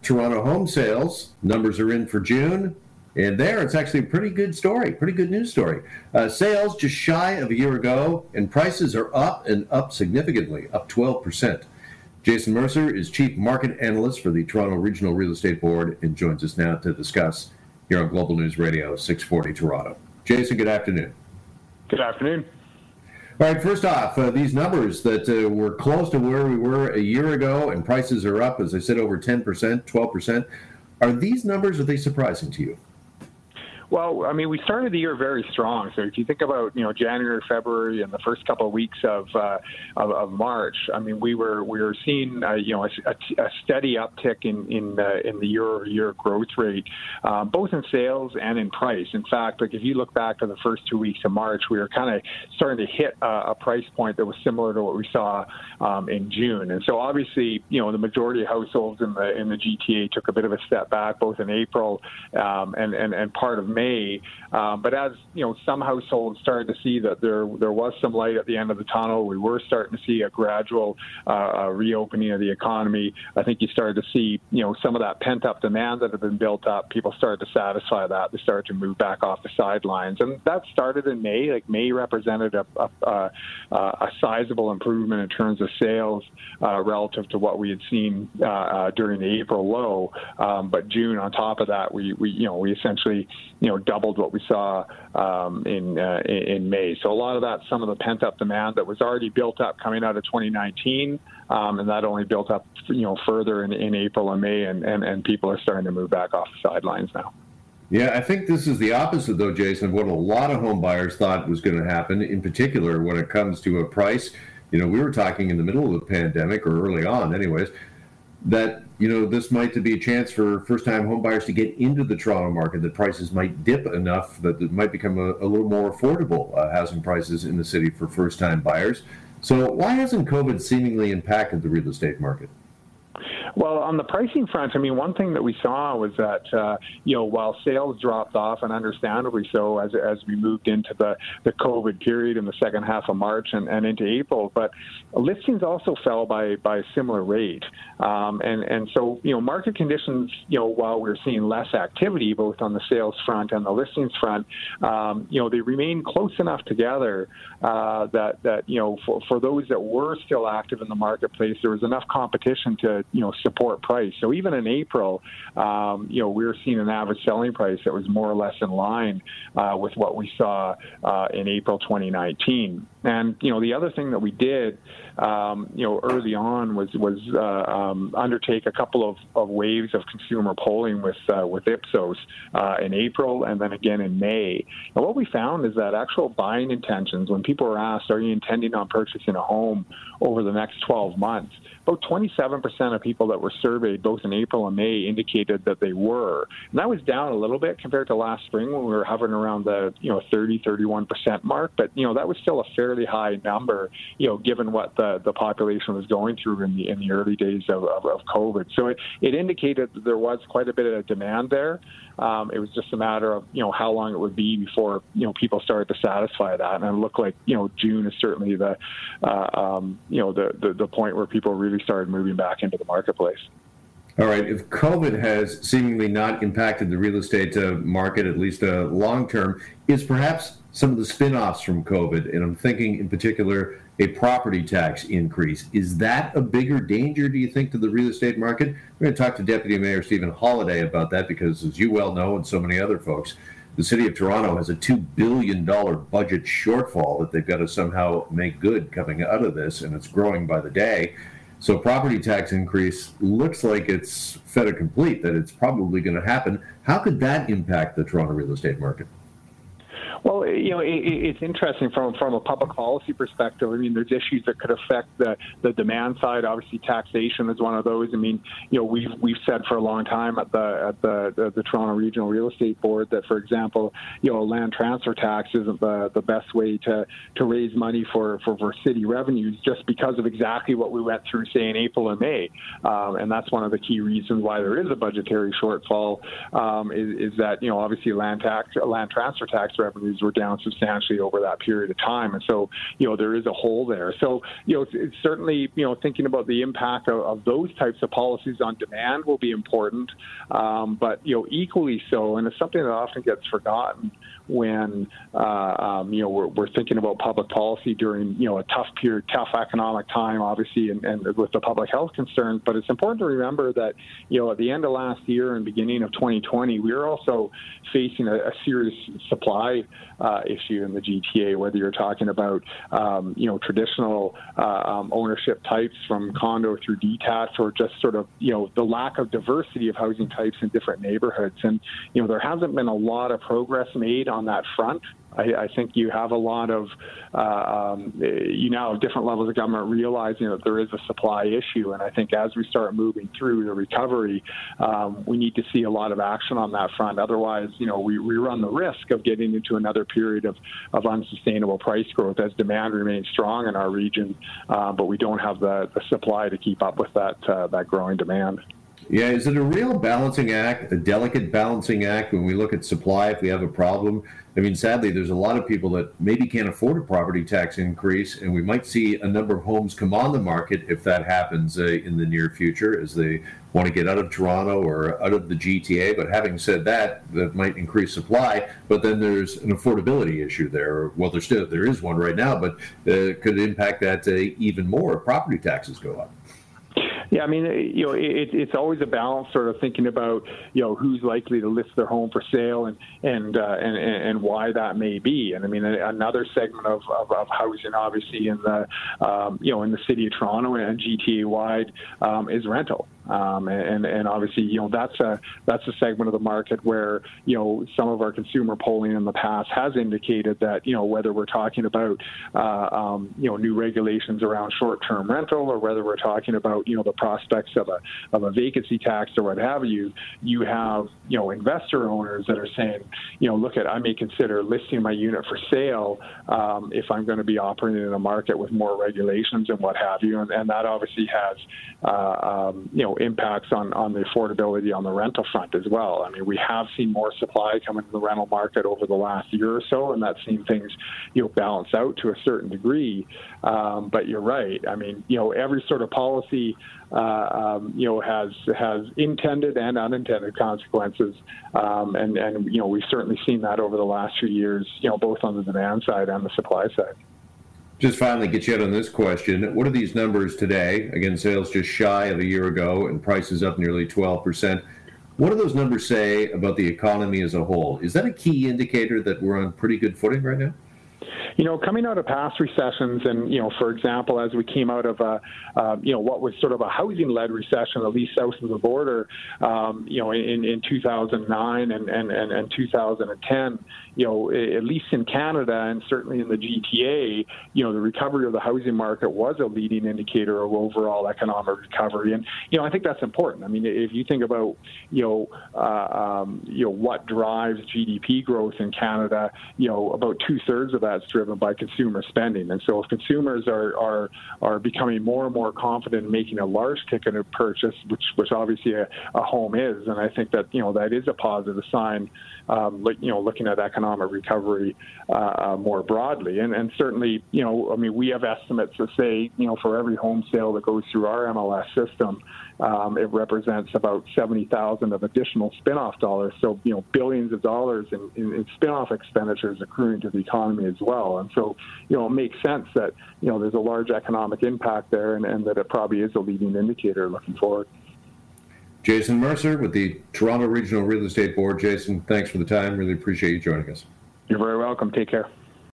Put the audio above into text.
Toronto home sales numbers are in for June. And there, it's actually a pretty good story, pretty good news story. Uh, sales just shy of a year ago, and prices are up and up significantly, up 12%. Jason Mercer is Chief Market Analyst for the Toronto Regional Real Estate Board and joins us now to discuss here on Global News Radio 640 Toronto. Jason, good afternoon. Good afternoon. All right, first off, uh, these numbers that uh, were close to where we were a year ago and prices are up, as I said, over 10%, 12%. Are these numbers, are they surprising to you? Well, I mean, we started the year very strong. So if you think about you know January, February, and the first couple of weeks of uh, of, of, March, I mean, we were we were seeing uh, you know a, a, steady uptick in in uh, in the year-over-year growth rate, um, both in sales and in price. In fact, like if you look back to the first two weeks of March, we were kind of starting to hit a, a, price point that was similar to what we saw um, in June. And so obviously, you know, the majority of households in the in the GTA took a bit of a step back, both in April um, and, and and part of May May. Um, but as you know, some households started to see that there there was some light at the end of the tunnel. We were starting to see a gradual uh, reopening of the economy. I think you started to see you know some of that pent up demand that had been built up. People started to satisfy that. They started to move back off the sidelines, and that started in May. Like May represented a a, a, a sizable improvement in terms of sales uh, relative to what we had seen uh, uh during the April low. Um, but June, on top of that, we we you know we essentially you know doubled what we saw um, in uh, in May. So a lot of that, some of the pent up demand that was already built up coming out of 2019, um, and that only built up you know further in, in April and May, and, and and people are starting to move back off the sidelines now. Yeah, I think this is the opposite, though, Jason, of what a lot of home buyers thought was going to happen, in particular when it comes to a price. You know, we were talking in the middle of the pandemic, or early on, anyways, that you know this might be a chance for first-time homebuyers to get into the Toronto market. That prices might dip enough that it might become a, a little more affordable uh, housing prices in the city for first-time buyers. So why hasn't COVID seemingly impacted the real estate market? Well, on the pricing front, I mean, one thing that we saw was that uh, you know while sales dropped off, and understandably so, as as we moved into the the COVID period in the second half of March and, and into April, but listings also fell by by a similar rate, um, and and so you know market conditions, you know, while we're seeing less activity both on the sales front and the listings front, um, you know, they remain close enough together uh, that that you know for for those that were still active in the marketplace, there was enough competition to you know support price. So even in April, um, you know, we were seeing an average selling price that was more or less in line uh, with what we saw uh, in April 2019. And you know, the other thing that we did, um, you know, early on was was uh, um, undertake a couple of, of waves of consumer polling with uh, with Ipsos uh, in April and then again in May. And what we found is that actual buying intentions, when people are asked, "Are you intending on purchasing a home over the next 12 months?" About 27% of people that were surveyed, both in April and May, indicated that they were, and that was down a little bit compared to last spring when we were hovering around the you know 30, 31% mark. But you know that was still a fair fairly high number, you know, given what the, the population was going through in the in the early days of, of, of COVID. So it, it indicated that there was quite a bit of demand there. Um, it was just a matter of you know how long it would be before you know people started to satisfy that, and it looked like you know June is certainly the uh, um, you know the, the the point where people really started moving back into the marketplace. All right. If COVID has seemingly not impacted the real estate uh, market, at least uh, long term, is perhaps some of the spin offs from COVID, and I'm thinking in particular a property tax increase. Is that a bigger danger, do you think, to the real estate market? We're going to talk to Deputy Mayor Stephen Holyday about that because, as you well know, and so many other folks, the city of Toronto has a $2 billion budget shortfall that they've got to somehow make good coming out of this, and it's growing by the day. So property tax increase looks like it's fait accompli, that it's probably going to happen. How could that impact the Toronto real estate market? Well, you know, it, it's interesting from from a public policy perspective. I mean, there's issues that could affect the the demand side. Obviously, taxation is one of those. I mean, you know, we've we've said for a long time at the at the the, the Toronto Regional Real Estate Board that, for example, you know, a land transfer tax isn't the the best way to to raise money for for, for city revenues, just because of exactly what we went through, say, in April and May, um, and that's one of the key reasons why there is a budgetary shortfall. Um, is, is that you know, obviously, land tax land transfer tax revenues were down substantially over that period of time, and so you know there is a hole there. So you know it's, it's certainly you know thinking about the impact of, of, those types of policies on demand will be important, um, but you know equally so, and it's something that often gets forgotten when uh, um, you know we're, we're, thinking about public policy during you know a tough period, tough economic time, obviously, and, and, with the public health concerns. But it's important to remember that you know at the end of last year and beginning of 2020, we were also facing a, a serious supply uh, issue in the GTA. Whether you're talking about um, you know traditional uh, um, ownership types from condo through detached, or just sort of you know the lack of diversity of housing types in different neighborhoods, and you know there hasn't been a lot of progress made on that front. I, I think you have a lot of, uh, um, you now have different levels of government realizing that there is a supply issue. And I think as we start moving through the recovery, um, we need to see a lot of action on that front. Otherwise, you know, we, we run the risk of getting into another period of, of unsustainable price growth as demand remains strong in our region, uh, but we don't have the, the supply to keep up with that, uh, that growing demand. Yeah, is it a real balancing act, a delicate balancing act when we look at supply if we have a problem? I mean, sadly, there's a lot of people that maybe can't afford a property tax increase, and we might see a number of homes come on the market if that happens uh, in the near future as they want to get out of Toronto or out of the GTA. But having said that, that might increase supply, but then there's an affordability issue there. Well, there's still there is one right now, but uh, could impact that uh, even more if property taxes go up. Yeah, I mean, you know, it, it's always a balance, sort of thinking about, you know, who's likely to list their home for sale and and uh, and and why that may be. And I mean, another segment of, of, of housing, obviously, in the um, you know in the city of Toronto and GTA wide, um, is rental. Um, and and obviously, you know, that's a that's a segment of the market where you know some of our consumer polling in the past has indicated that you know whether we're talking about uh, um, you know new regulations around short-term rental or whether we're talking about you know the prospects of a of a vacancy tax or what have you, you have you know investor owners that are saying, you know, look at I may consider listing my unit for sale um, if I'm going to be operating in a market with more regulations and what have you, and, and that obviously has uh, um, you know impacts on on the affordability on the rental front as well. I mean, we have seen more supply come into the rental market over the last year or so, and that's seen things you know balance out to a certain degree. Um, but you're right. I mean, you know, every sort of policy uh, um, you know, has has intended and unintended consequences, um, and and you know we've certainly seen that over the last few years, you know, both on the demand side and the supply side. Just finally, get you out on this question: What are these numbers today? Again, sales just shy of a year ago, and prices up nearly twelve percent. What do those numbers say about the economy as a whole? Is that a key indicator that we're on pretty good footing right now? You know, coming out of past recessions, and you know, for example, as we came out of a, uh, you know, what was sort of a housing-led recession, at least south of the border, um, you know, in, in 2009 and, and, and, and 2010, you know, at least in Canada and certainly in the GTA, you know, the recovery of the housing market was a leading indicator of overall economic recovery, and you know, I think that's important. I mean, if you think about, you know, uh, um, you know, what drives GDP growth in Canada, you know, about two thirds of that's driven driven by consumer spending. And so if consumers are, are, are becoming more and more confident in making a large ticket purchase, which, which obviously a, a home is, and I think that, you know, that is a positive sign, um, you know, looking at economic recovery uh, uh, more broadly. And, and certainly, you know, I mean, we have estimates that say, you know, for every home sale that goes through our MLS system, um, it represents about 70,000 of additional spin-off dollars. So, you know, billions of dollars in, in, in spin-off expenditures accruing to the economy as well. And so, you know, it makes sense that, you know, there's a large economic impact there and, and that it probably is a leading indicator looking forward. Jason Mercer with the Toronto Regional Real Estate Board. Jason, thanks for the time. Really appreciate you joining us. You're very welcome. Take care.